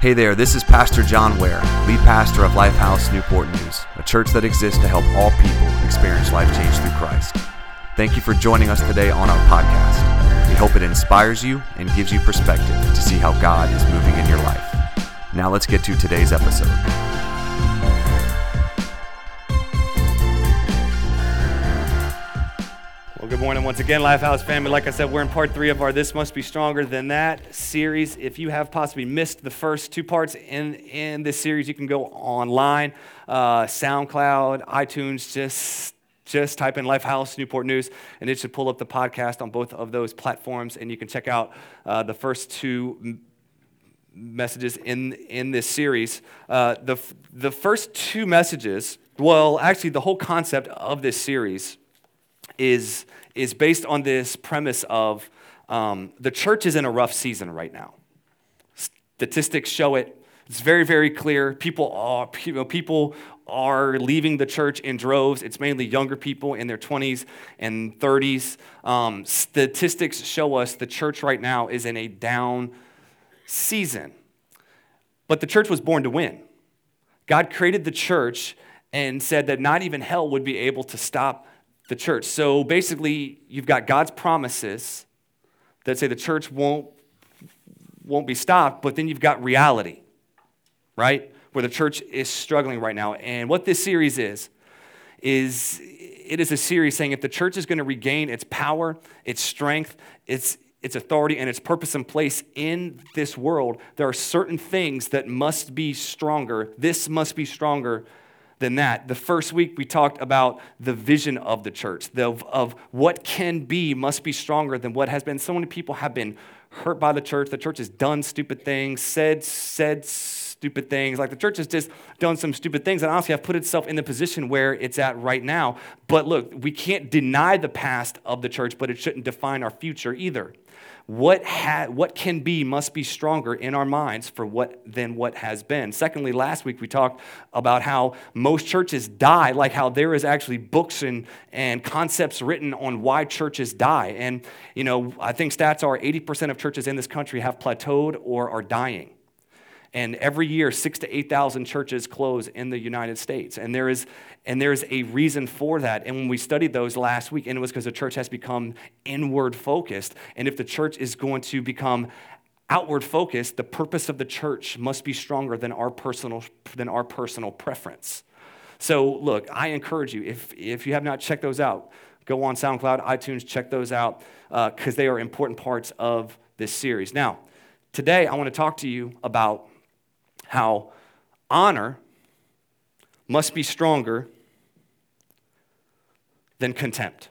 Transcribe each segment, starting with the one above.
Hey there, this is Pastor John Ware, lead pastor of Lifehouse Newport News, a church that exists to help all people experience life change through Christ. Thank you for joining us today on our podcast. We hope it inspires you and gives you perspective to see how God is moving in your life. Now let's get to today's episode. Good morning once again, Lifehouse family. Like I said, we're in part three of our This Must Be Stronger Than That series. If you have possibly missed the first two parts in, in this series, you can go online, uh, SoundCloud, iTunes, just just type in Lifehouse Newport News, and it should pull up the podcast on both of those platforms, and you can check out uh, the first two messages in, in this series. Uh, the, the first two messages, well, actually, the whole concept of this series is is based on this premise of um, the church is in a rough season right now. Statistics show it. It's very, very clear. People are, people are leaving the church in droves. It's mainly younger people in their 20s and 30s. Um, statistics show us the church right now is in a down season. But the church was born to win. God created the church and said that not even hell would be able to stop the church. So basically, you've got God's promises that say the church won't, won't be stopped, but then you've got reality, right? Where the church is struggling right now. And what this series is, is it is a series saying if the church is going to regain its power, its strength, its, its authority, and its purpose and place in this world, there are certain things that must be stronger. This must be stronger than that. The first week we talked about the vision of the church, the, of what can be must be stronger than what has been. So many people have been hurt by the church. The church has done stupid things, said, said stupid things. Like the church has just done some stupid things and honestly have put itself in the position where it's at right now. But look, we can't deny the past of the church, but it shouldn't define our future either what, ha- what can be must be stronger in our minds for what than what has been. Secondly, last week we talked about how most churches die, like how there is actually books and, and concepts written on why churches die. And, you know, I think stats are 80% of churches in this country have plateaued or are dying. And every year, six to 8,000 churches close in the United States. And there, is, and there is a reason for that. And when we studied those last week, and it was because the church has become inward focused. And if the church is going to become outward focused, the purpose of the church must be stronger than our personal, than our personal preference. So, look, I encourage you, if, if you have not checked those out, go on SoundCloud, iTunes, check those out, because uh, they are important parts of this series. Now, today I want to talk to you about how honor must be stronger than contempt.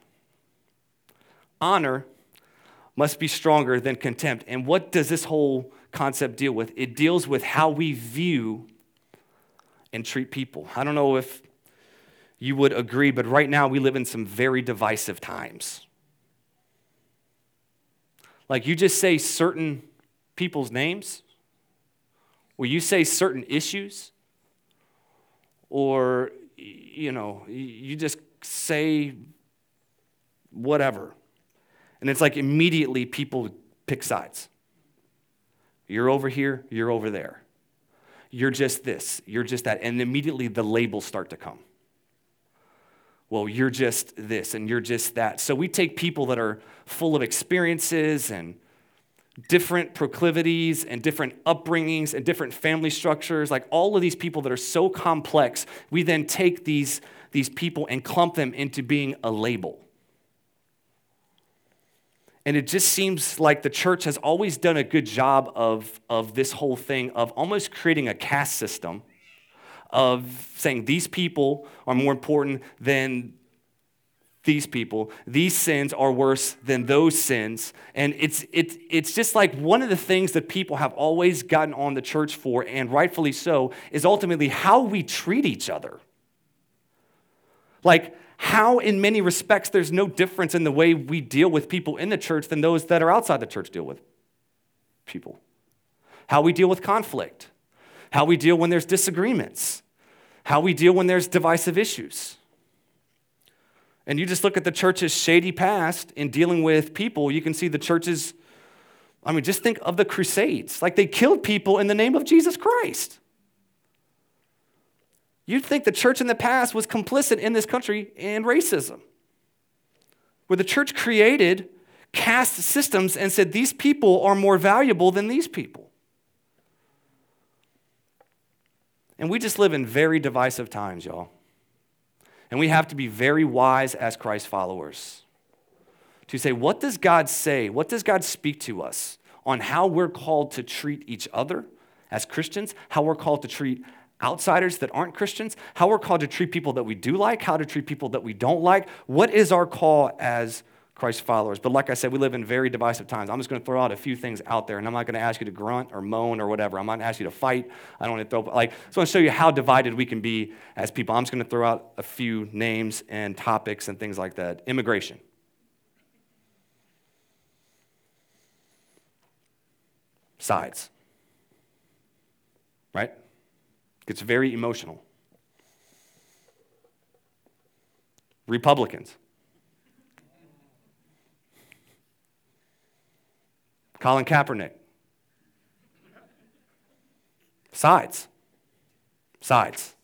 Honor must be stronger than contempt. And what does this whole concept deal with? It deals with how we view and treat people. I don't know if you would agree, but right now we live in some very divisive times. Like you just say certain people's names, where you say certain issues? Or you know you just say whatever. And it's like immediately people pick sides. You're over here you're over there. You're just this you're just that. And immediately the labels start to come. Well you're just this and you're just that. So we take people that are full of experiences and different proclivities and different upbringings and different family structures, like all of these people that are so complex, we then take these, these people and clump them into being a label. And it just seems like the church has always done a good job of, of this whole thing of almost creating a caste system of saying these people are more important than these people. These sins are worse than those sins. And it's, it's, it's just like one of the things that people have always gotten on the church for, and rightfully so, is ultimately how we treat each other. Like, how, in many respects, there's no difference in the way we deal with people in the church than those that are outside the church deal with people. How we deal with conflict, how we deal when there's disagreements, how we deal when there's divisive issues and you just look at the church's shady past in dealing with people, you can see the church's I mean, just think of the Crusades. Like they killed people in the name of Jesus Christ. You'd think the church in the past was complicit in this country in racism, where the church created caste systems and said these people are more valuable than these people. And we just live in very divisive times, y'all. And we have to be very wise as Christ followers to say, what does God say? What does God speak to us on how we're called to treat each other as Christians, how we're called to treat outsiders that aren't Christians, how we're called to treat people that we do like, how to treat people that we don't like? What is our call as Christ followers? But like I said, we live in very divisive times. I'm just going to throw out a few things out there, and I'm not going to ask you to grunt or moan or whatever. I'm not going to ask you to fight. I don't want to throw, like, I just want to show you how divided we can be as people. I'm just going to throw out a few names and topics and things like that. Immigration. sides. Right? Gets very emotional. Republicans. Colin Kaepernick. Sides. Sides.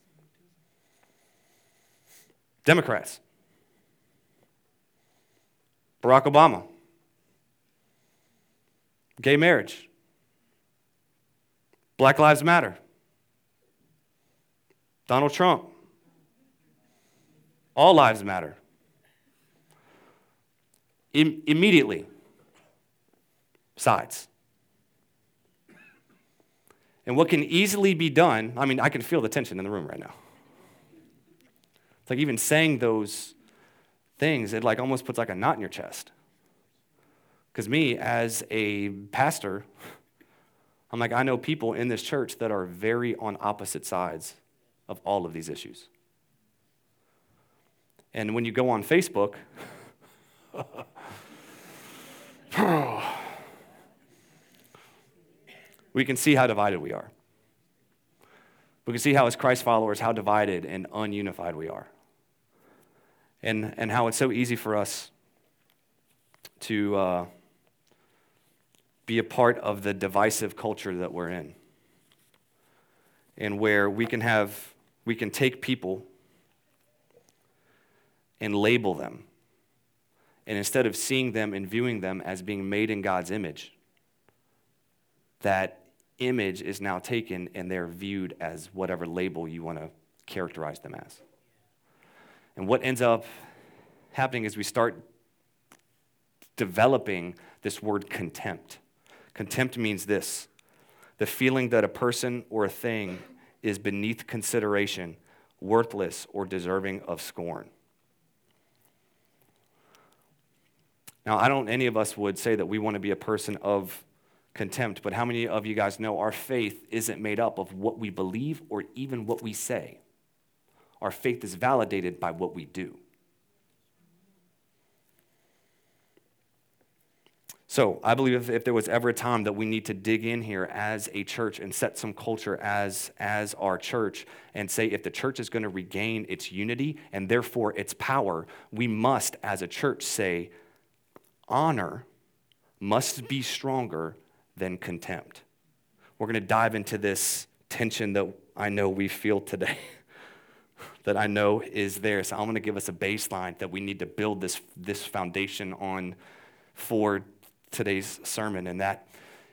Democrats. Barack Obama. Gay marriage. Black Lives Matter. Donald Trump. All lives matter. Im- immediately, sides. And what can easily be done, I mean, I can feel the tension in the room right now. It's like even saying those things, it like almost puts like a knot in your chest. Because me, as a pastor, I'm like, I know people in this church that are very on opposite sides of all of these issues. And when you go on Facebook, we can see how divided we are. We can see how, as Christ followers, how divided and ununified we are. And, and how it's so easy for us to. Uh, be a part of the divisive culture that we're in. And where we can have, we can take people and label them. And instead of seeing them and viewing them as being made in God's image, that image is now taken and they're viewed as whatever label you want to characterize them as. And what ends up happening is we start developing this word contempt. Contempt means this the feeling that a person or a thing is beneath consideration, worthless, or deserving of scorn. Now, I don't, any of us would say that we want to be a person of contempt, but how many of you guys know our faith isn't made up of what we believe or even what we say? Our faith is validated by what we do. So I believe if, if, there was ever a time that we need to dig in here as a church and set some culture as, as our church and say if the church is going to regain its unity and therefore its power, we must, as a church, say honor must be stronger than contempt. We're going to dive into this tension that I know we feel today. that I know is there. So I'm going to give us a baseline that we need to build this, this foundation on for today's sermon, and that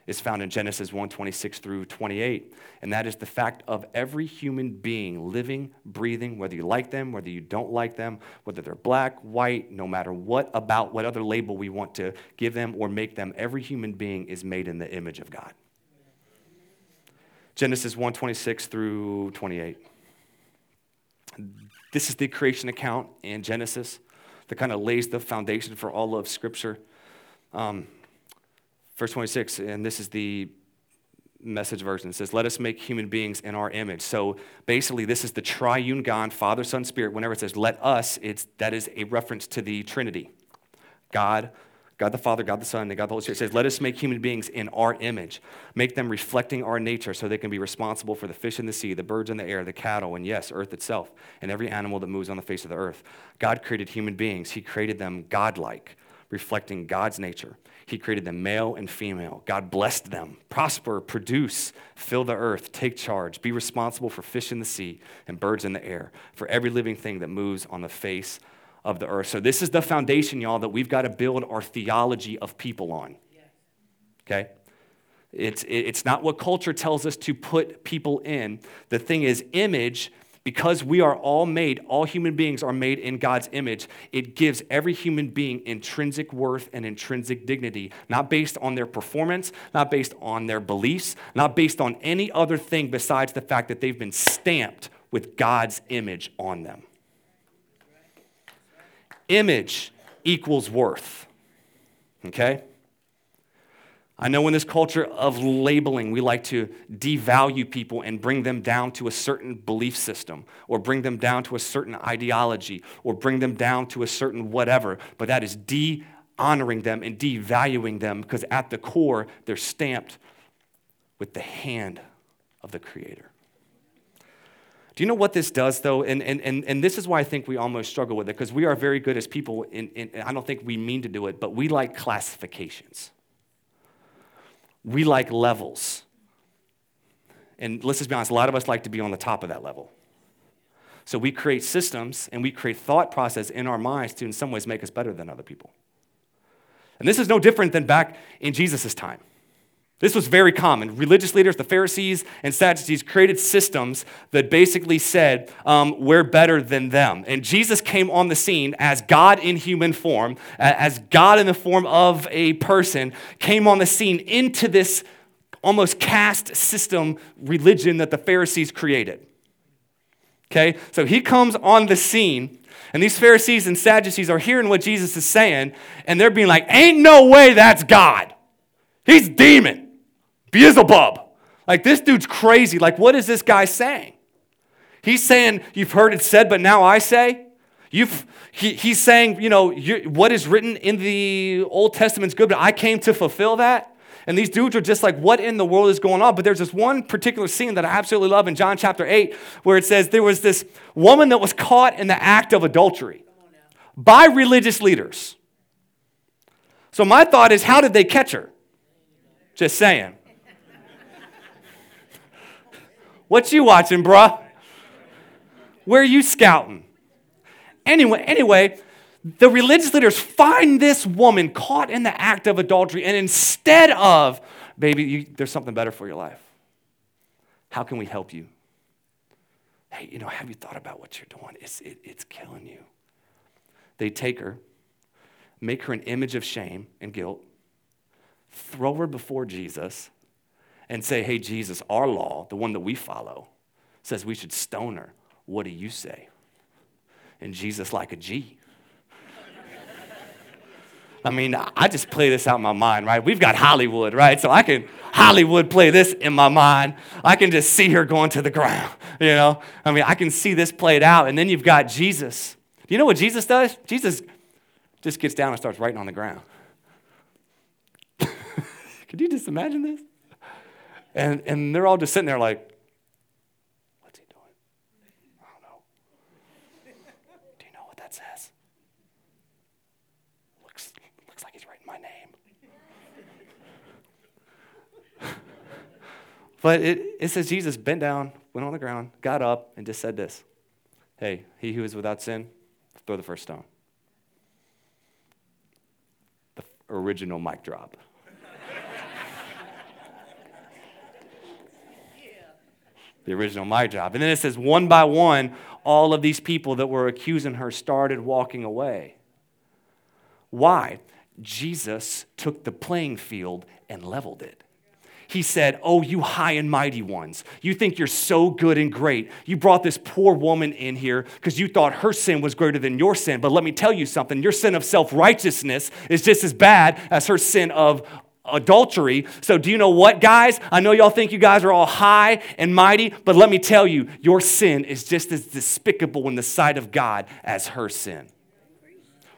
is found in Genesis 1 26 through 28. And that is the fact of every human being living, breathing, whether you like them, whether you don't like them, whether they're black, white, no matter what about what other label we want to give them or make them, every human being is made in the image of God. Genesis 1 26 through 28. This is the creation account in Genesis that kind of lays the foundation for all of Scripture. Um, Verse 26, and this is the message version. It says, Let us make human beings in our image. So basically, this is the triune God, Father, Son, Spirit. Whenever it says let us, it's, that is a reference to the Trinity God, God the Father, God the Son, and God the Holy Spirit. It says, Let us make human beings in our image, make them reflecting our nature so they can be responsible for the fish in the sea, the birds in the air, the cattle, and yes, earth itself, and every animal that moves on the face of the earth. God created human beings, He created them godlike reflecting God's nature. He created them male and female. God blessed them. Prosper, produce, fill the earth, take charge, be responsible for fish in the sea and birds in the air, for every living thing that moves on the face of the earth. So, this is the foundation, y'all, that we've got to build our theology of people on. Okay? It's, it's not what culture tells us to put people in. The thing is, image because we are all made, all human beings are made in God's image, it gives every human being intrinsic worth and intrinsic dignity, not based on their performance, not based on their beliefs, not based on any other thing besides the fact that they've been stamped with God's image on them. Image equals worth. Okay? I know in this culture of labeling, we like to devalue people and bring them down to a certain belief system or bring them down to a certain ideology or bring them down to a certain whatever, but that is de honoring them and devaluing them because at the core, they're stamped with the hand of the Creator. Do you know what this does, though? And, and, and, and this is why I think we almost struggle with it because we are very good as people, in, I don't think we mean to do it, but we like classifications we like levels. And let's just be honest, a lot of us like to be on the top of that level. So we create systems and we create thought process in our minds to, in some ways, make us better than other people. And this is no different than back in Jesus' time. This was very common. Religious leaders, the Pharisees and Sadducees, created systems that basically said, um, we're better than them. And Jesus came on the scene as God in human form, as God in the form of a person, came on the scene into this almost caste system religion that the Pharisees created. Okay? So he comes on the scene. And these Pharisees and Sadducees are hearing what Jesus is saying, and they're being like, Ain't no way that's God. He's demon. Beelzebub. Like, this dude's crazy. Like, what is this guy saying? He's saying, You've heard it said, but now I say. You've, he, he's saying, you know, what is written in the Old Testament's good, but I came to fulfill that. And these dudes are just like, what in the world is going on? But there's this one particular scene that I absolutely love in John chapter 8 where it says there was this woman that was caught in the act of adultery by religious leaders. So my thought is, how did they catch her? Just saying. What you watching, bruh? Where are you scouting? Anyway, anyway, the religious leaders find this woman caught in the act of adultery, and instead of, baby, you, there's something better for your life. How can we help you? Hey, you know, have you thought about what you're doing? It's, it, it's killing you. They take her, make her an image of shame and guilt, throw her before Jesus, and say, hey, Jesus, our law, the one that we follow, says we should stone her. What do you say? And Jesus, like a G. I mean, I just play this out in my mind, right? We've got Hollywood, right? So I can Hollywood play this in my mind. I can just see her going to the ground, you know? I mean, I can see this played out. And then you've got Jesus. Do you know what Jesus does? Jesus just gets down and starts writing on the ground. Could you just imagine this? And, and they're all just sitting there like, what's he doing? I don't know. Do you know what that says? Looks, looks like he's writing my name. but it, it says Jesus bent down, went on the ground, got up, and just said this Hey, he who is without sin, throw the first stone. The original mic drop. The original my job. And then it says, one by one, all of these people that were accusing her started walking away. Why? Jesus took the playing field and leveled it. He said, Oh, you high and mighty ones, you think you're so good and great. You brought this poor woman in here because you thought her sin was greater than your sin. But let me tell you something your sin of self righteousness is just as bad as her sin of adultery. So, do you know what, guys? I know y'all think you guys are all high and mighty, but let me tell you, your sin is just as despicable in the sight of God as her sin.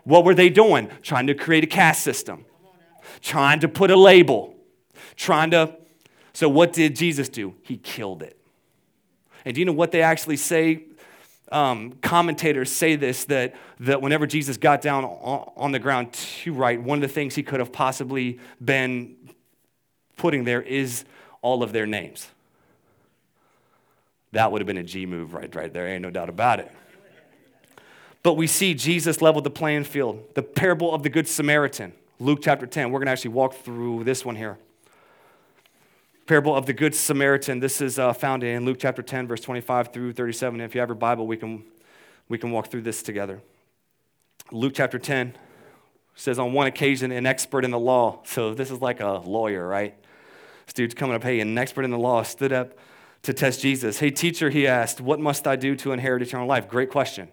What were they doing? Trying to create a caste system, trying to put a label, trying to. So, what did Jesus do? He killed it. And do you know what they actually say um, commentators say this that, that whenever Jesus got down on, on the ground to write, one of the things he could have possibly been putting there is all of their names. That would have been a G move right, right there, ain't no doubt about it. But we see Jesus leveled the playing field. The parable of the Good Samaritan, Luke chapter 10. We're going to actually walk through this one here. Parable of the Good Samaritan. This is uh, found in Luke chapter 10, verse 25 through 37. If you have your Bible, we can, we can walk through this together. Luke chapter 10 says, On one occasion, an expert in the law, so this is like a lawyer, right? This dude's coming up, hey, an expert in the law stood up to test Jesus. Hey, teacher, he asked, What must I do to inherit eternal life? Great question,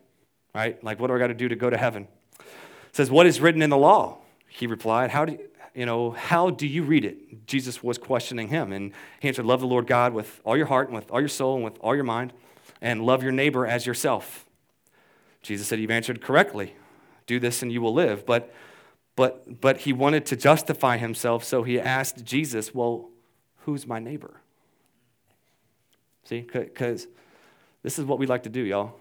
right? Like, what do I got to do to go to heaven? It says, What is written in the law? He replied, How do you, you know, how do you read it? Jesus was questioning him, and he answered, Love the Lord God with all your heart and with all your soul and with all your mind, and love your neighbor as yourself. Jesus said, You've answered correctly. Do this and you will live. But but but he wanted to justify himself, so he asked Jesus, Well, who's my neighbor? See, because this is what we like to do, y'all.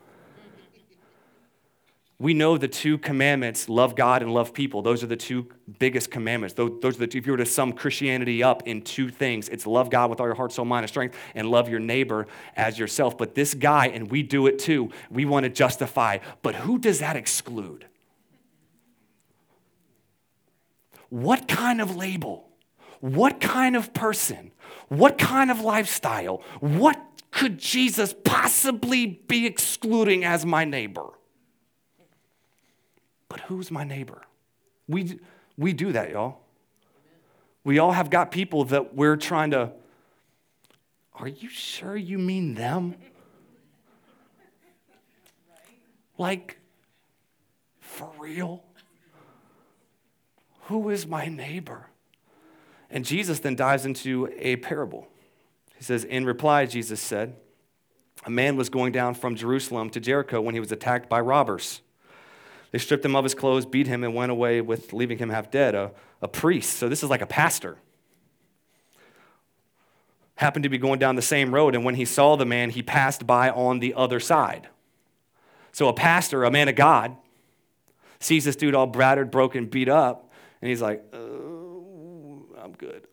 We know the two commandments love God and love people. Those are the two biggest commandments. Those, those are the two, if you were to sum Christianity up in two things, it's love God with all your heart, soul, mind, and strength, and love your neighbor as yourself. But this guy, and we do it too, we want to justify. But who does that exclude? What kind of label? What kind of person? What kind of lifestyle? What could Jesus possibly be excluding as my neighbor? But who's my neighbor? We, we do that, y'all. We all have got people that we're trying to. Are you sure you mean them? Like, for real? Who is my neighbor? And Jesus then dives into a parable. He says, In reply, Jesus said, A man was going down from Jerusalem to Jericho when he was attacked by robbers. They stripped him of his clothes, beat him, and went away with leaving him half dead. A, a priest, so this is like a pastor, happened to be going down the same road, and when he saw the man, he passed by on the other side. So a pastor, a man of God, sees this dude all battered, broken, beat up, and he's like, oh, I'm good.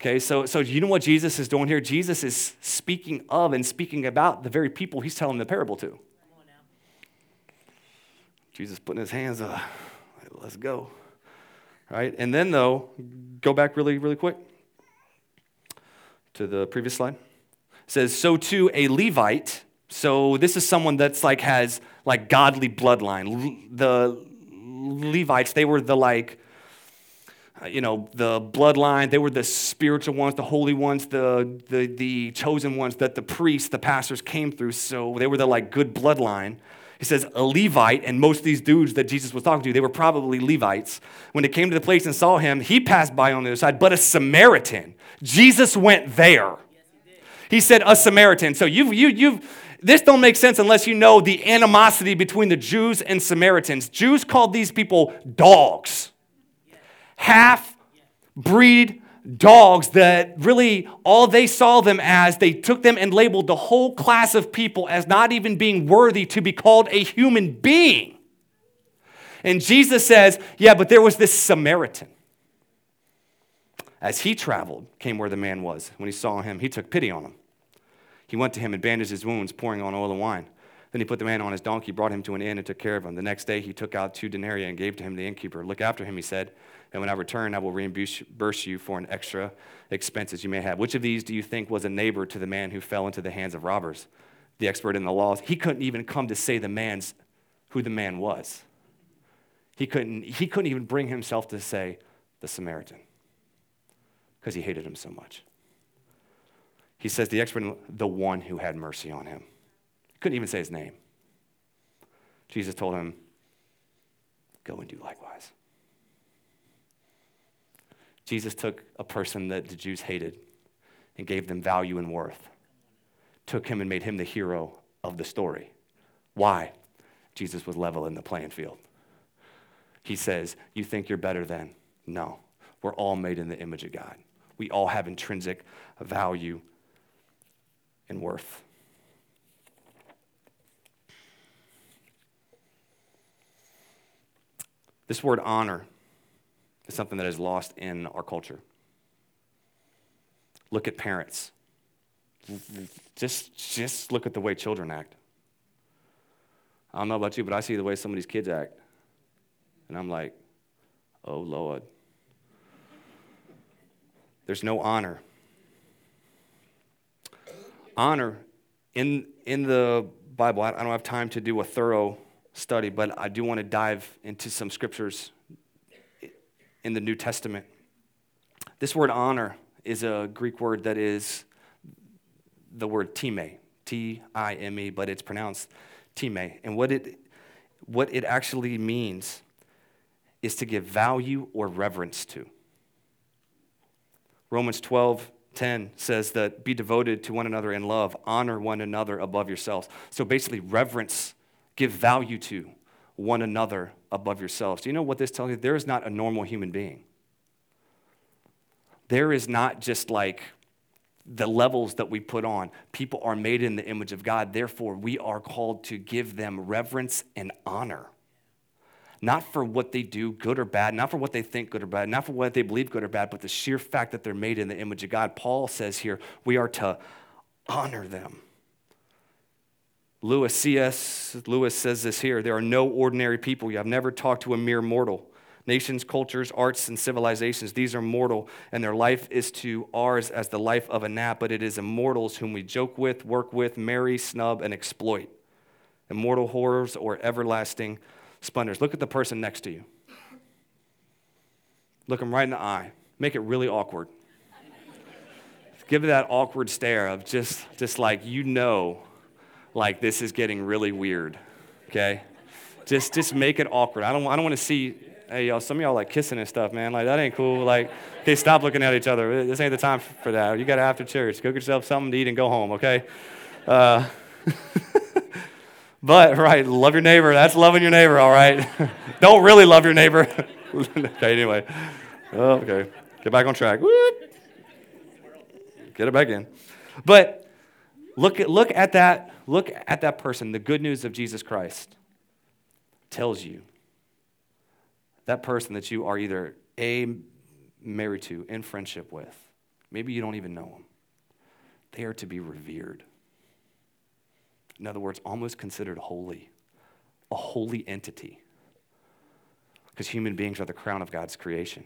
Okay, so, so you know what Jesus is doing here? Jesus is speaking of and speaking about the very people he's telling the parable to. Jesus putting his hands up. Let's go. Right? And then, though, go back really, really quick to the previous slide. It says, So too a Levite. So this is someone that's like has like godly bloodline. The Levites, they were the like, uh, you know, the bloodline. They were the spiritual ones, the holy ones, the, the, the chosen ones that the priests, the pastors came through. So they were the like good bloodline. He says a Levite, and most of these dudes that Jesus was talking to, they were probably Levites. When they came to the place and saw him, he passed by on the other side, but a Samaritan. Jesus went there. He said a Samaritan. So you've, you, you've, this don't make sense unless you know the animosity between the Jews and Samaritans. Jews called these people dogs, half breed dogs that really all they saw them as, they took them and labeled the whole class of people as not even being worthy to be called a human being. And Jesus says, Yeah, but there was this Samaritan. As he traveled, came where the man was. When he saw him, he took pity on him. He went to him and bandaged his wounds, pouring on oil and wine. Then he put the man on his donkey, brought him to an inn, and took care of him. The next day he took out two denarii and gave to him the innkeeper. Look after him, he said, and when I return, I will reimburse you for an extra expenses you may have. Which of these do you think was a neighbor to the man who fell into the hands of robbers? The expert in the laws. He couldn't even come to say the man's who the man was. He couldn't, he couldn't even bring himself to say the Samaritan because he hated him so much. He says the expert, the one who had mercy on him. Couldn't even say his name. Jesus told him, Go and do likewise. Jesus took a person that the Jews hated and gave them value and worth, took him and made him the hero of the story. Why? Jesus was leveling the playing field. He says, You think you're better than? No. We're all made in the image of God. We all have intrinsic value and worth. This word honor is something that is lost in our culture. Look at parents. Just, just look at the way children act. I don't know about you, but I see the way some of these kids act. And I'm like, oh, Lord. There's no honor. Honor in, in the Bible, I don't have time to do a thorough study, but I do want to dive into some scriptures in the New Testament. This word honor is a Greek word that is the word time, T I M E, but it's pronounced time. And what it, what it actually means is to give value or reverence to. Romans 12, 10 says that be devoted to one another in love, honor one another above yourselves. So basically, reverence, give value to one another above yourselves. Do you know what this tells you? There is not a normal human being. There is not just like the levels that we put on. People are made in the image of God. Therefore, we are called to give them reverence and honor. Not for what they do, good or bad, not for what they think, good or bad, not for what they believe, good or bad, but the sheer fact that they're made in the image of God. Paul says here, we are to honor them. Lewis, C.S. Lewis says this here there are no ordinary people. You have never talked to a mere mortal. Nations, cultures, arts, and civilizations, these are mortal, and their life is to ours as the life of a gnat, but it is immortals whom we joke with, work with, marry, snub, and exploit. Immortal horrors or everlasting splendors. Look at the person next to you. Look them right in the eye. Make it really awkward. Give that awkward stare of just, just like you know, like this is getting really weird. Okay? Just, just make it awkward. I don't, I don't want to see hey, y'all, some of y'all like kissing and stuff, man. Like, that ain't cool. Like, okay, stop looking at each other. This ain't the time for that. You got to after church. Go get yourself something to eat and go home, okay? Uh, but, right, love your neighbor. That's loving your neighbor, all right? Don't really love your neighbor. okay, anyway. Oh, okay. Get back on track. Get it back in. But look at, look at that look at that person. The good news of Jesus Christ tells you that person that you are either A, married to, in friendship with, maybe you don't even know them, they are to be revered. In other words, almost considered holy, a holy entity. Because human beings are the crown of God's creation.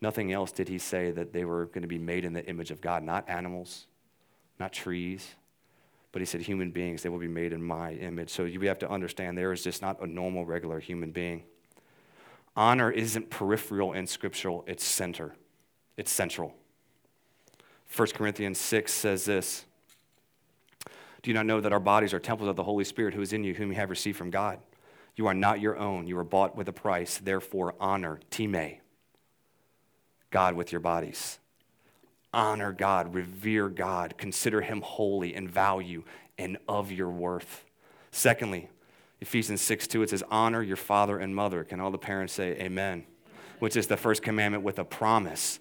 Nothing else did he say that they were going to be made in the image of God, not animals, not trees, but he said human beings, they will be made in my image. So you have to understand there is just not a normal, regular human being. Honor isn't peripheral and scriptural, it's center. It's central. 1 Corinthians 6 says this Do you not know that our bodies are temples of the Holy Spirit who is in you, whom you have received from God? You are not your own. You were bought with a price. Therefore, honor, time, God with your bodies. Honor God, revere God, consider him holy and value and of your worth. Secondly, Ephesians 6 2, it says, Honor your father and mother. Can all the parents say amen? Which is the first commandment with a promise.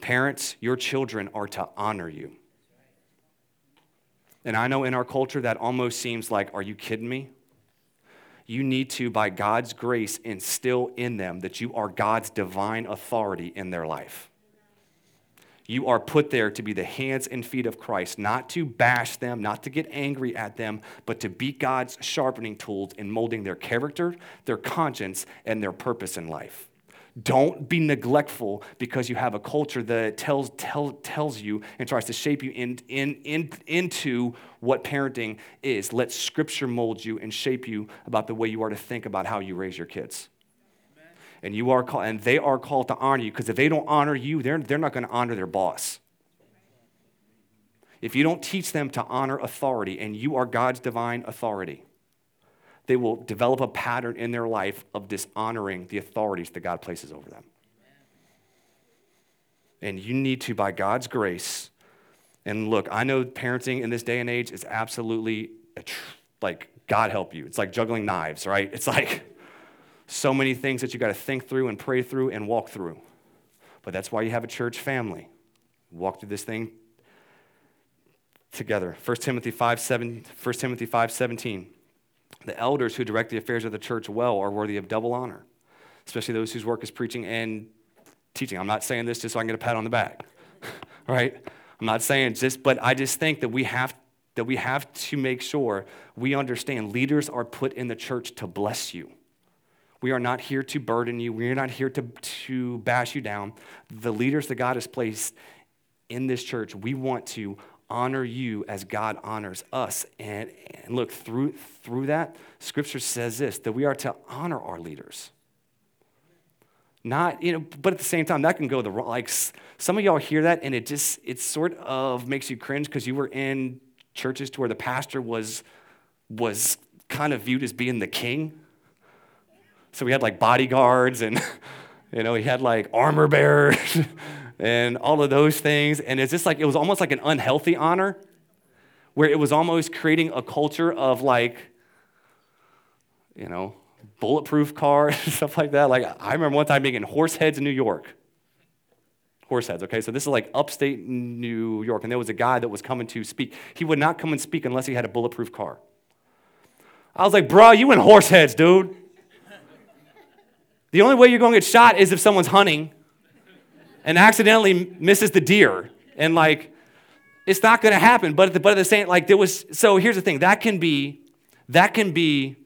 Parents, your children are to honor you. And I know in our culture that almost seems like, are you kidding me? You need to, by God's grace, instill in them that you are God's divine authority in their life. You are put there to be the hands and feet of Christ, not to bash them, not to get angry at them, but to be God's sharpening tools in molding their character, their conscience, and their purpose in life. Don't be neglectful because you have a culture that tells, tell, tells you and tries to shape you in, in, in, into what parenting is. Let Scripture mold you and shape you about the way you are to think about how you raise your kids and you are called, and they are called to honor you because if they don't honor you, they're, they're not going to honor their boss. If you don't teach them to honor authority and you are God's divine authority, they will develop a pattern in their life of dishonoring the authorities that God places over them. And you need to, by God's grace, and look, I know parenting in this day and age is absolutely like, God help you. It's like juggling knives, right? It's like, so many things that you got to think through and pray through and walk through. But that's why you have a church family. Walk through this thing together. 1 Timothy 5, 7, 1 Timothy 5 17. The elders who direct the affairs of the church well are worthy of double honor, especially those whose work is preaching and teaching. I'm not saying this just so I can get a pat on the back, right? I'm not saying just, but I just think that we have that we have to make sure we understand leaders are put in the church to bless you. We are not here to burden you. We are not here to, to bash you down. The leaders that God has placed in this church, we want to honor you as God honors us. And, and look, through, through that, Scripture says this that we are to honor our leaders. Not, you know, but at the same time, that can go the wrong. Like some of y'all hear that and it just, it sort of makes you cringe because you were in churches to where the pastor was, was kind of viewed as being the king. So we had like bodyguards and, you know, he had like armor bearers and all of those things. And it's just like, it was almost like an unhealthy honor where it was almost creating a culture of like, you know, bulletproof cars, and stuff like that. Like I remember one time being in Horseheads, New York. Horseheads, okay? So this is like upstate New York, and there was a guy that was coming to speak. He would not come and speak unless he had a bulletproof car. I was like, bro, you in Horseheads, dude. The only way you're going to get shot is if someone's hunting and accidentally misses the deer. And like, it's not going to happen. But at the, but at the same, like there was, so here's the thing, that can be, that can be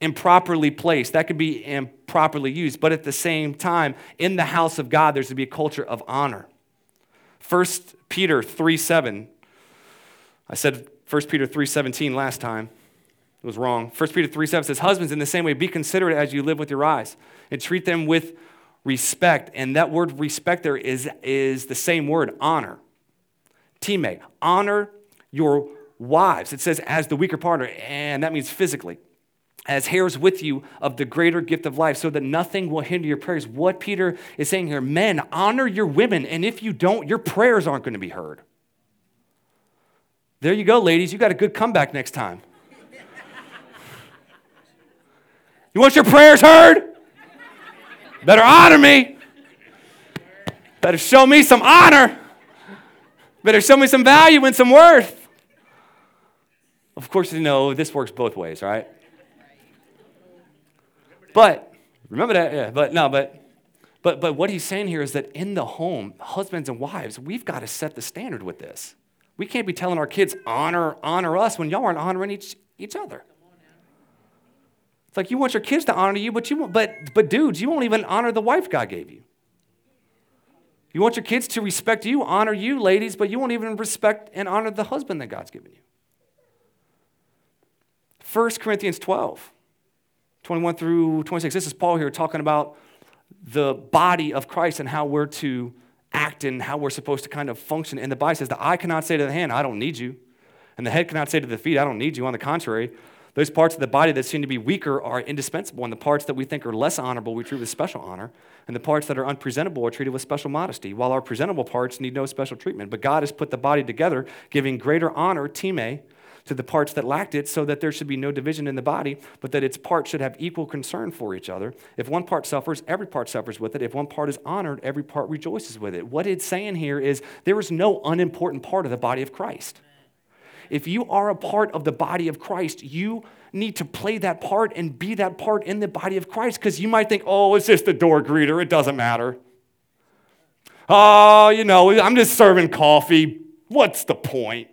improperly placed. That could be improperly used. But at the same time, in the house of God, there's to be a culture of honor. 1 Peter 3 7. I said 1 Peter 3 17 last time. It was wrong. 1 Peter 3 7 says, Husbands, in the same way, be considerate as you live with your eyes and treat them with respect. And that word respect there is, is the same word, honor. Time. Honor your wives. It says as the weaker partner, and that means physically as heirs with you of the greater gift of life, so that nothing will hinder your prayers. What Peter is saying here men, honor your women, and if you don't, your prayers aren't going to be heard. There you go, ladies. You got a good comeback next time. You want your prayers heard? Better honor me. Better show me some honor. Better show me some value and some worth. Of course, you know this works both ways, right? But remember that, yeah. But no, but but but what he's saying here is that in the home, husbands and wives, we've got to set the standard with this. We can't be telling our kids honor honor us when y'all aren't honoring each each other. It's like you want your kids to honor you, but you won't, but but dudes, you won't even honor the wife God gave you. You want your kids to respect you, honor you, ladies, but you won't even respect and honor the husband that God's given you. 1 Corinthians 12. 21 through 26. This is Paul here talking about the body of Christ and how we're to act and how we're supposed to kind of function. And the Bible says, The eye cannot say to the hand, I don't need you. And the head cannot say to the feet, I don't need you. On the contrary, those parts of the body that seem to be weaker are indispensable, and the parts that we think are less honorable we treat with special honor, and the parts that are unpresentable are treated with special modesty, while our presentable parts need no special treatment. But God has put the body together, giving greater honor, time, to the parts that lacked it so that there should be no division in the body, but that its parts should have equal concern for each other. If one part suffers, every part suffers with it. If one part is honored, every part rejoices with it. What it's saying here is there is no unimportant part of the body of Christ. If you are a part of the body of Christ, you need to play that part and be that part in the body of Christ because you might think, oh, it's just a door greeter, it doesn't matter. Oh, you know, I'm just serving coffee. What's the point?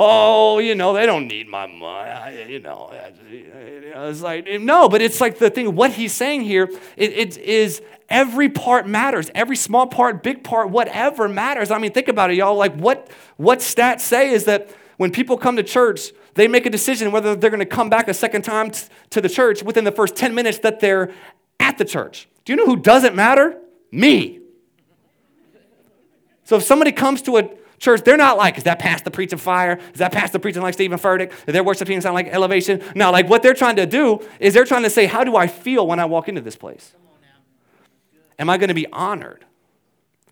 Oh, you know, they don't need my money. I, you know, it's like, no, but it's like the thing, what he's saying here, it, it is every part matters. Every small part, big part, whatever matters. I mean, think about it, y'all. Like, what, what stats say is that when people come to church, they make a decision whether they're going to come back a second time t- to the church within the first 10 minutes that they're at the church. Do you know who doesn't matter? Me. So if somebody comes to a Church, they're not like, is that past the preaching fire? Is that past the preaching like Stephen Furtick? Is their worship team sound like elevation? No, like what they're trying to do is they're trying to say, how do I feel when I walk into this place? Am I going to be honored?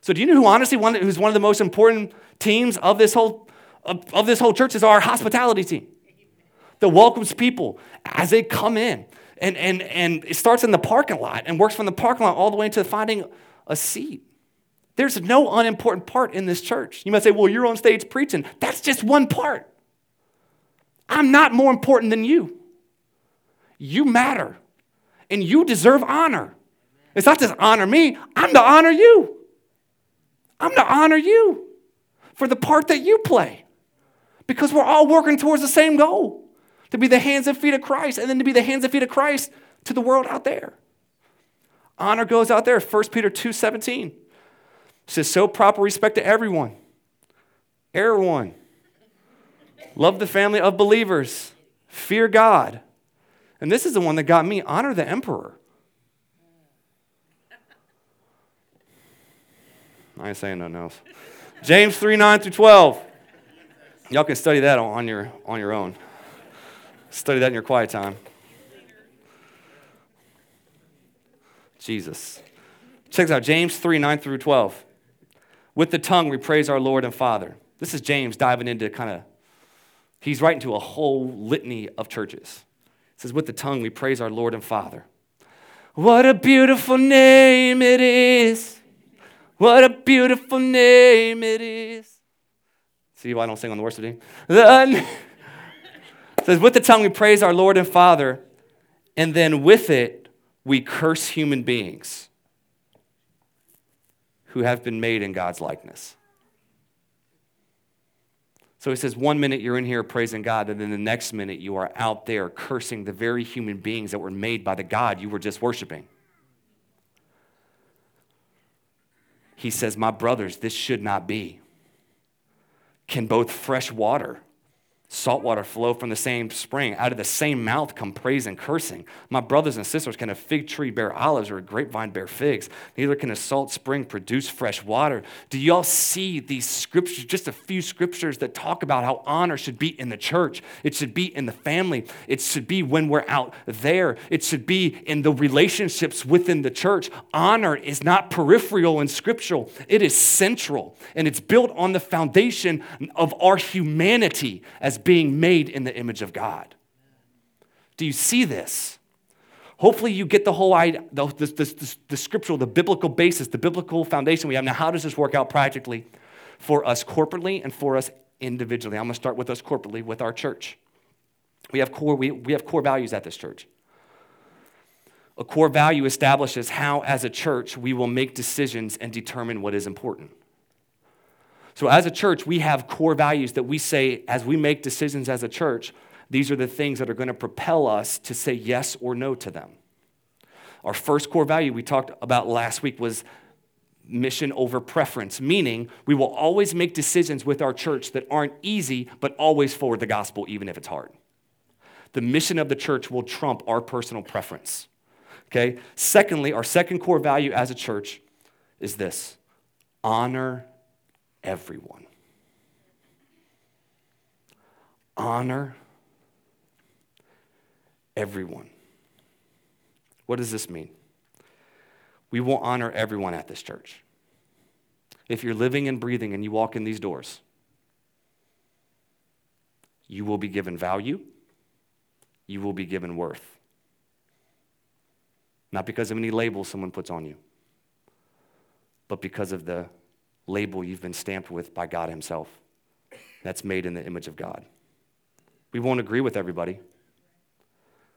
So do you know who honestly one, who's one of the most important teams of this whole of, of this whole church is our hospitality team that welcomes people as they come in. And, and, and it starts in the parking lot and works from the parking lot all the way into finding a seat. There's no unimportant part in this church. You might say, well, you're on stage preaching. That's just one part. I'm not more important than you. You matter, and you deserve honor. It's not just honor me, I'm to honor you. I'm to honor you for the part that you play because we're all working towards the same goal to be the hands and feet of Christ and then to be the hands and feet of Christ to the world out there. Honor goes out there. 1 Peter 2 17 says, So proper respect to everyone. Everyone. Love the family of believers. Fear God. And this is the one that got me honor the emperor. I ain't saying nothing else. James 3 9 through 12. Y'all can study that on your, on your own. Study that in your quiet time. Jesus. Check this out James 3 9 through 12. With the tongue we praise our Lord and Father. This is James diving into kind of, he's writing to a whole litany of churches. It says, With the tongue we praise our Lord and Father. What a beautiful name it is. What a beautiful name it is. See why I don't sing on the worship team? It says, With the tongue we praise our Lord and Father, and then with it we curse human beings who have been made in God's likeness. So he says, one minute you're in here praising God, and then the next minute you are out there cursing the very human beings that were made by the God you were just worshiping. He says, My brothers, this should not be. Can both fresh water Salt water flow from the same spring. Out of the same mouth come praise and cursing. My brothers and sisters, can a fig tree bear olives or a grapevine bear figs? Neither can a salt spring produce fresh water. Do y'all see these scriptures, just a few scriptures that talk about how honor should be in the church? It should be in the family. It should be when we're out there. It should be in the relationships within the church. Honor is not peripheral and scriptural, it is central. And it's built on the foundation of our humanity as being made in the image of God. Do you see this? Hopefully, you get the whole idea, the, the, the, the, scriptural, the biblical basis, the biblical foundation we have. Now, how does this work out practically for us corporately and for us individually? I'm going to start with us corporately, with our church. We have core, we, we have core values at this church. A core value establishes how, as a church, we will make decisions and determine what is important. So, as a church, we have core values that we say, as we make decisions as a church, these are the things that are going to propel us to say yes or no to them. Our first core value we talked about last week was mission over preference, meaning we will always make decisions with our church that aren't easy, but always forward the gospel, even if it's hard. The mission of the church will trump our personal preference. Okay? Secondly, our second core value as a church is this honor everyone. Honor everyone. What does this mean? We will honor everyone at this church. If you're living and breathing and you walk in these doors, you will be given value, you will be given worth. Not because of any label someone puts on you, but because of the label you've been stamped with by God Himself. That's made in the image of God. We won't agree with everybody.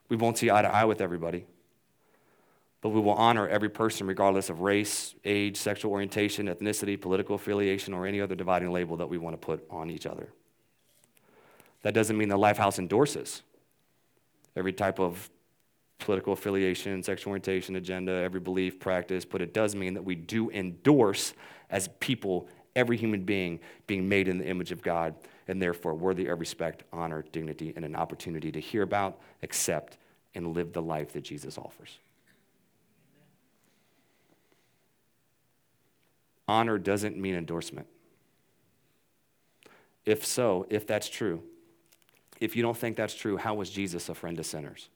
We won't see eye to eye with everybody. But we will honor every person regardless of race, age, sexual orientation, ethnicity, political affiliation, or any other dividing label that we want to put on each other. That doesn't mean the Lifehouse endorses every type of political affiliation, sexual orientation, agenda, every belief, practice, but it does mean that we do endorse as people every human being being made in the image of God and therefore worthy of respect, honor, dignity, and an opportunity to hear about, accept, and live the life that Jesus offers. Honor doesn't mean endorsement. If so, if that's true, if you don't think that's true, how was Jesus a friend to sinners?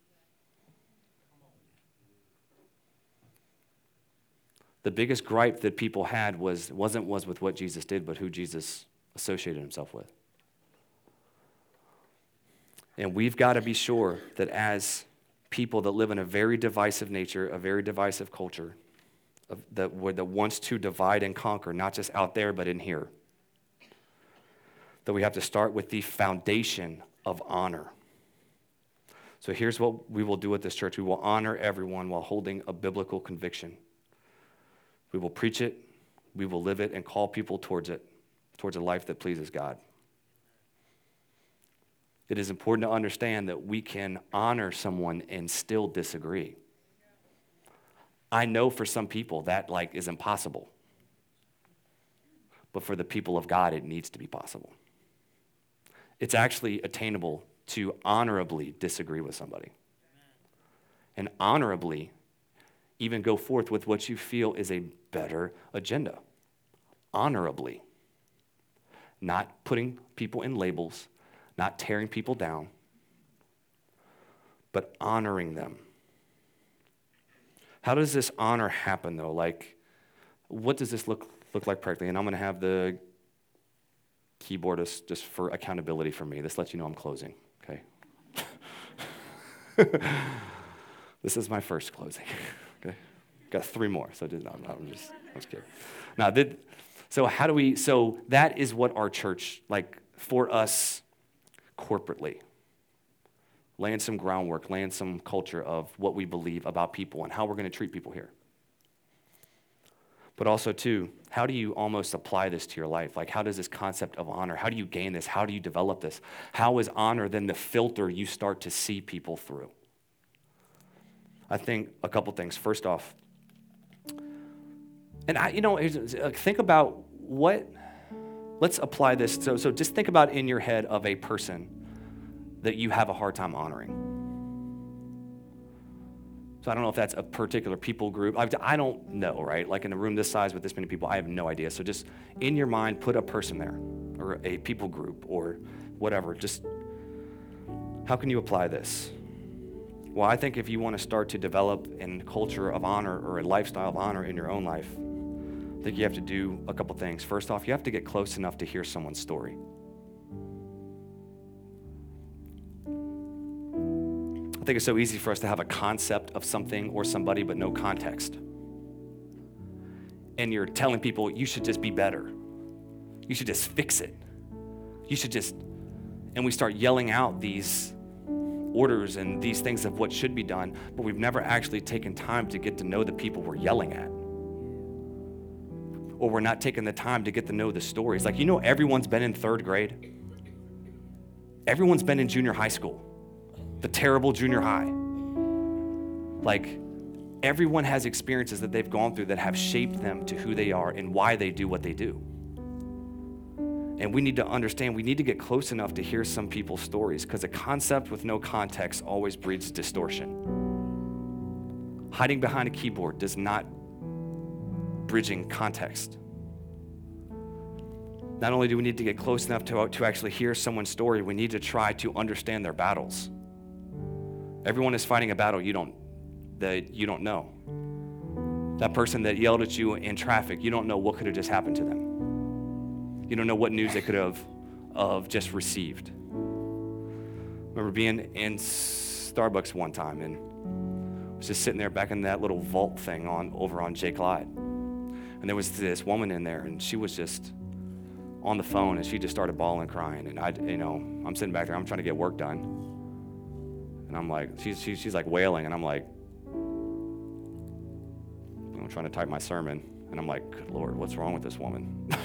The biggest gripe that people had was, wasn't was with what Jesus did, but who Jesus associated himself with. And we've got to be sure that as people that live in a very divisive nature, a very divisive culture, that, that wants to divide and conquer, not just out there, but in here, that we have to start with the foundation of honor. So here's what we will do at this church we will honor everyone while holding a biblical conviction We will preach it, we will live it, and call people towards it, towards a life that pleases God. It is important to understand that we can honor someone and still disagree. I know for some people that like is impossible. But for the people of God it needs to be possible. It's actually attainable to honorably disagree with somebody. And honorably even go forth with what you feel is a better agenda. Honorably. Not putting people in labels, not tearing people down, but honoring them. How does this honor happen, though? Like, what does this look, look like practically? And I'm to have the keyboardist just for accountability for me. This lets you know I'm closing, okay? this is my first closing? Got three more, so I'm just, I'm just kidding. Now, did, so how do we, so that is what our church, like for us, corporately. Laying some groundwork, laying some culture of what we believe about people and how we're going to treat people here. But also, too, how do you almost apply this to your life? Like, how does this concept of honor, how do you gain this? How do you develop this? How is honor then the filter you start to see people through? I think a couple things. First off, and I, you know, think about what Let's apply this. So, so just think about in your head of a person that you have a hard time honoring. So I don't know if that's a particular people group. I don't know, right? Like in a room this size with this many people, I have no idea. So just in your mind, put a person there or a people group or whatever. Just how can you apply this? Well, I think if you want to start to develop a culture of honor or a lifestyle of honor in your own life, think you have to do a couple things. First off, you have to get close enough to hear someone's story. I think it's so easy for us to have a concept of something or somebody, but no context. And you're telling people you should just be better. You should just fix it. You should just, and we start yelling out these orders and these things of what should be done, but we've never actually taken time to get to know the people we're yelling at or we're not taking the time to get to know the stories. Like, you know, everyone's been in third grade, everyone's been in junior high school, the terrible junior high. Like, everyone has experiences that they've gone through that have shaped them to who they are and why they do what they do. And we need to understand, we need to get close enough to hear some people's stories because a concept with no context always breeds distortion. Hiding behind a keyboard does not bridging context. Not only do we need to get close enough to, uh, to actually hear someone's story, we need to try to understand their battles. Everyone is fighting a battle you don't, that you don't know. That person that yelled at you in traffic, you don't know what could have just happened to them. You don't know what news they could have of just received. remember being in Starbucks one time and was just sitting there back in that little vault thing on over on J. Clyde. And there was this woman in there, and she was just on the phone, and she just started bawling, crying. And I, you know, I'm sitting back there, I'm trying to get work done, and I'm like, she's she's, she's like wailing, and I'm like, you know, trying to type my sermon, and I'm like, good Lord, what's wrong with this woman?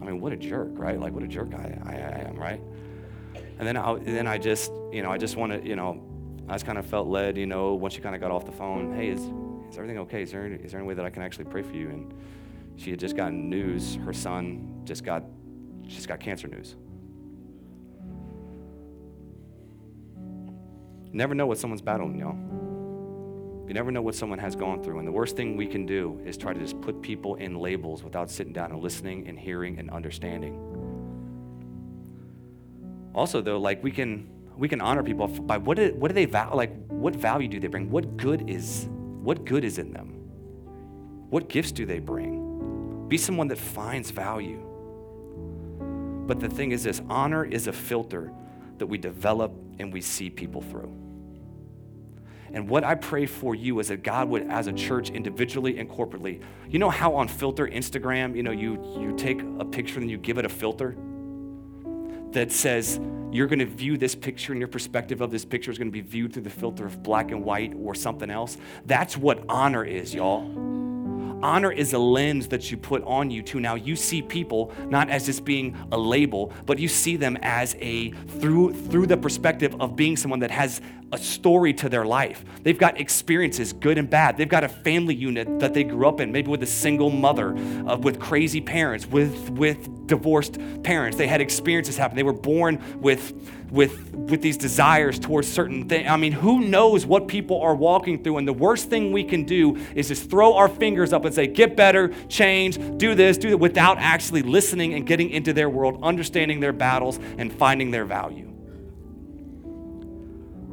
I mean, what a jerk, right? Like, what a jerk I, I, I am, right? And then I, then I just, you know, I just want to, you know, I just kind of felt led, you know, once she kind of got off the phone, hey, is, is everything okay? Is there, any, is there any way that I can actually pray for you? And she had just gotten news. Her son just got, just got cancer news. You never know what someone's battling, y'all. You never know what someone has gone through. And the worst thing we can do is try to just put people in labels without sitting down and listening and hearing and understanding. Also, though, like we can we can honor people by what do, what do they value like what value do they bring? What good is what good is in them? What gifts do they bring? Be someone that finds value. But the thing is this honor is a filter that we develop and we see people through. And what I pray for you is that God would, as a church, individually and corporately, you know how on filter Instagram, you know, you you take a picture and you give it a filter that says you're going to view this picture and your perspective of this picture is going to be viewed through the filter of black and white or something else. That's what honor is, y'all. Honor is a lens that you put on you to now you see people not as just being a label, but you see them as a through through the perspective of being someone that has a story to their life. They've got experiences, good and bad. They've got a family unit that they grew up in, maybe with a single mother, uh, with crazy parents, with, with divorced parents. They had experiences happen. They were born with, with, with these desires towards certain things. I mean, who knows what people are walking through? And the worst thing we can do is just throw our fingers up and say, get better, change, do this, do that, without actually listening and getting into their world, understanding their battles, and finding their value.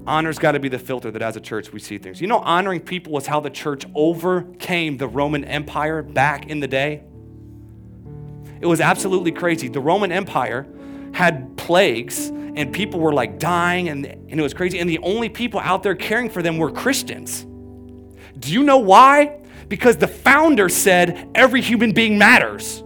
Honor's got to be the filter that as a church we see things. You know, honoring people was how the church overcame the Roman Empire back in the day. It was absolutely crazy. The Roman Empire had plagues and people were like dying and, and it was crazy. And the only people out there caring for them were Christians. Do you know why? Because the founder said every human being matters.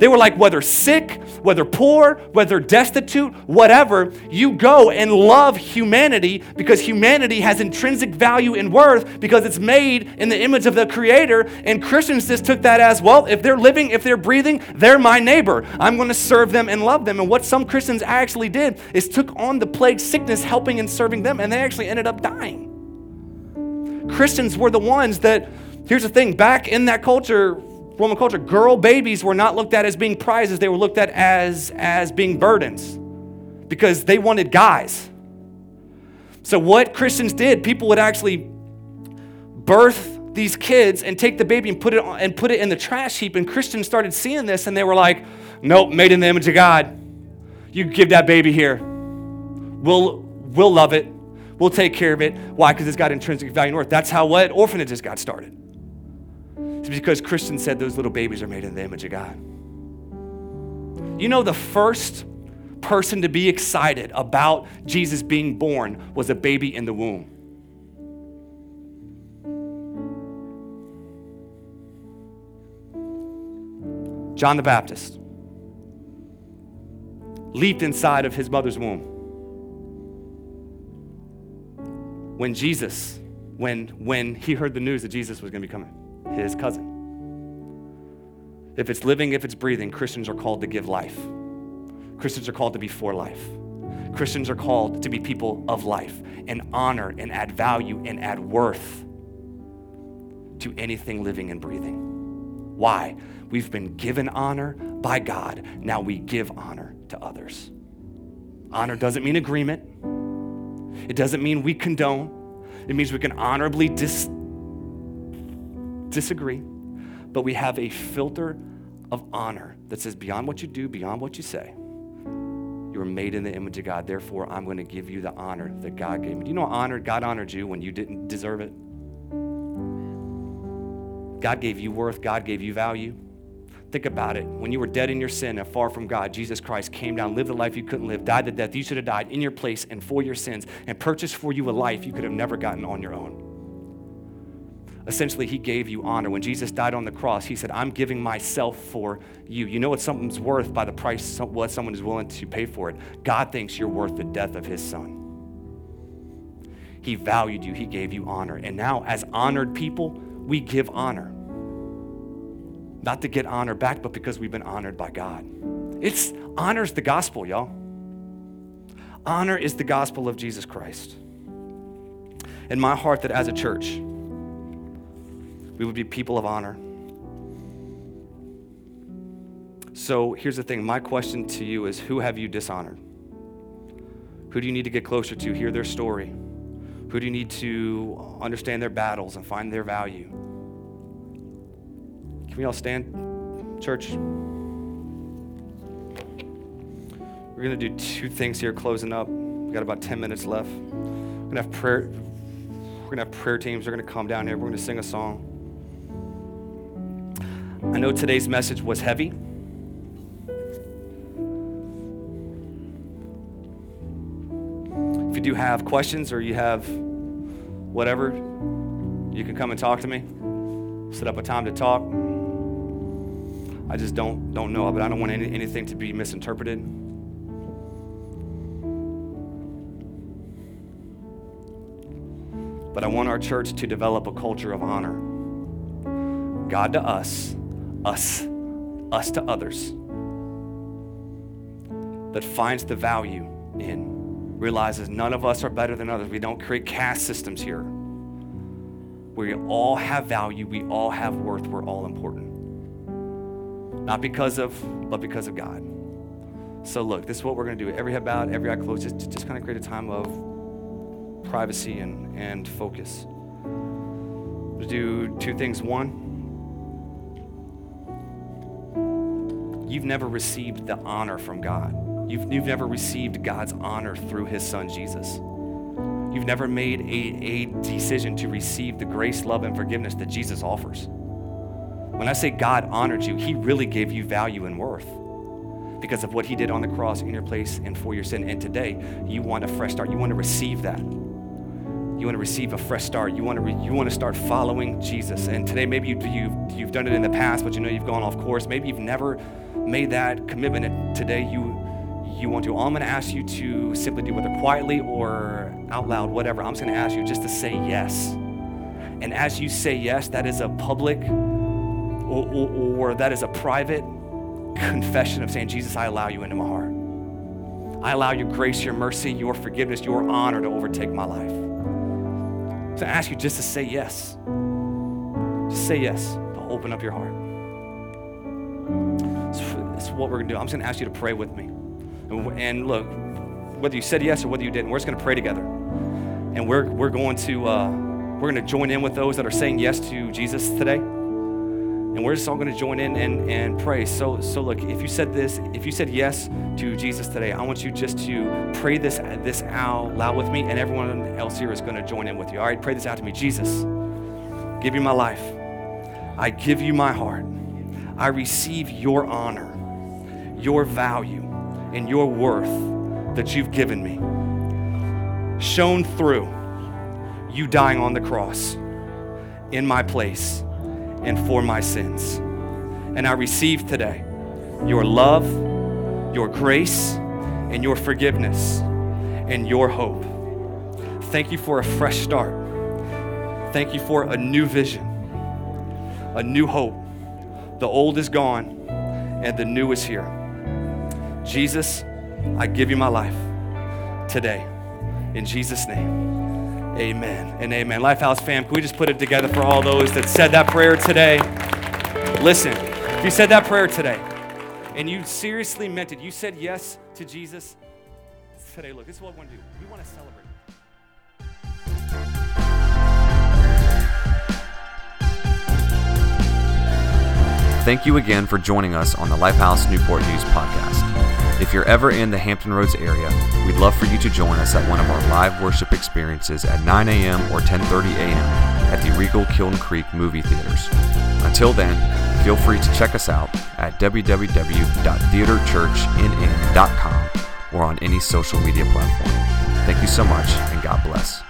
They were like, whether sick, whether poor, whether destitute, whatever, you go and love humanity because humanity has intrinsic value and worth because it's made in the image of the Creator. And Christians just took that as well, if they're living, if they're breathing, they're my neighbor. I'm going to serve them and love them. And what some Christians actually did is took on the plague sickness, helping and serving them, and they actually ended up dying. Christians were the ones that, here's the thing, back in that culture, Roman culture, girl babies were not looked at as being prizes, they were looked at as, as being burdens because they wanted guys. So, what Christians did, people would actually birth these kids and take the baby and put it on, and put it in the trash heap. And Christians started seeing this and they were like, "Nope, made in the image of God. You give that baby here. We'll we'll love it. We'll take care of it. Why? Because it's got intrinsic value and worth. That's how what orphanages got started. It's because Christians said those little babies are made in the image of God. You know, the first person to be excited about Jesus being born was a baby in the womb. John the Baptist leaped inside of his mother's womb. When Jesus, when, when he heard the news that Jesus was going to be coming his cousin. If it's living, if it's breathing, Christians are called to give life. Christians are called to be for life. Christians are called to be people of life and honor and add value and add worth to anything living and breathing. Why? We've been given honor by God. Now we give honor to others. Honor doesn't mean agreement, it doesn't mean we condone. It means we can honorably dis- disagree, but we have a filter of honor that says, beyond what you do, beyond what you say, you are made in the image of God. Therefore, I'm going to give you the honor that God gave me. Do you know honor? God honored you when you didn't deserve it. God gave you worth, God gave you value. Think about it. When you were dead in your sin and far from God, Jesus Christ came down, lived the life you couldn't live, died the death you should have died in your place and for your sins, and purchased for you a life you could have never gotten on your own essentially he gave you honor. When Jesus died on the cross, he said, I'm giving myself for you. You know what something's worth by the price what someone is willing to pay for it. God thinks you're worth the death of his son. He valued you, he gave you honor. And now, as honored people, we give honor. Not to get honor back, but because we've been honored by God. It's honor's the gospel, y'all. Honor is the gospel of Jesus Christ. In my heart that as a church, we would be people of honor. So here's the thing my question to you is who have you dishonored? Who do you need to get closer to, hear their story? Who do you need to understand their battles and find their value? Can we all stand, church? We're going to do two things here closing up. We've got about 10 minutes left. We're going to have prayer. We're going to have prayer teams. They're going to come down here. We're going to sing a song. I know today's message was heavy. If you do have questions or you have whatever, you can come and talk to me. Set up a time to talk. I just don't don't know, but I don't want any, anything to be misinterpreted. But I want our church to develop a culture of honor God to us, us, us to others, that finds the value in, realizes none of us are better than others. We don't create caste systems here. We all have value, we all have worth, we're all important. Not because of, but because of God. So, look, this is what we're going to do. Every head bowed, every eye closed, just, just kind of create a time of privacy and, and focus. We'll do two things. One, you've never received the honor from God. You've, you've never received God's honor through his son, Jesus. You've never made a, a decision to receive the grace, love, and forgiveness that Jesus offers. When I say God honored you, he really gave you value and worth because of what he did on the cross in your place and for your sin. And today, you want a fresh start. You want to receive that. You want to receive a fresh start. You want to, re- you want to start following Jesus. And today, maybe you, you've, you've done it in the past, but you know you've gone off course. Maybe you've never made that commitment. And today, you, you want to. I'm going to ask you to simply do, whether quietly or out loud, whatever, I'm just going to ask you just to say yes. And as you say yes, that is a public or, or, or that is a private confession of saying, Jesus, I allow you into my heart. I allow your grace, your mercy, your forgiveness, your honor to overtake my life. So I ask you just to say yes. Just say yes to open up your heart. What we're going to do. I'm just going to ask you to pray with me. And look, whether you said yes or whether you didn't, we're just going to pray together. And we're, we're going to uh, we're going to join in with those that are saying yes to Jesus today. And we're just all going to join in and, and pray. So, so look, if you said this, if you said yes to Jesus today, I want you just to pray this, this out loud with me, and everyone else here is going to join in with you. All right, pray this out to me. Jesus, give you my life. I give you my heart. I receive your honor, your value, and your worth that you've given me. Shown through you dying on the cross in my place and for my sins. And I receive today your love, your grace, and your forgiveness and your hope. Thank you for a fresh start. Thank you for a new vision, a new hope. The old is gone and the new is here. Jesus, I give you my life today. In Jesus' name, amen and amen. Lifehouse fam, can we just put it together for all those that said that prayer today? Listen, if you said that prayer today and you seriously meant it, you said yes to Jesus today, look, this is what we want to do. We want to celebrate. Thank you again for joining us on the Lifehouse Newport News podcast. If you're ever in the Hampton Roads area, we'd love for you to join us at one of our live worship experiences at 9 a.m. or 10:30 a.m. at the Regal Kiln Creek movie theaters. Until then, feel free to check us out at www.theaterchurchnn.com or on any social media platform. Thank you so much and God bless.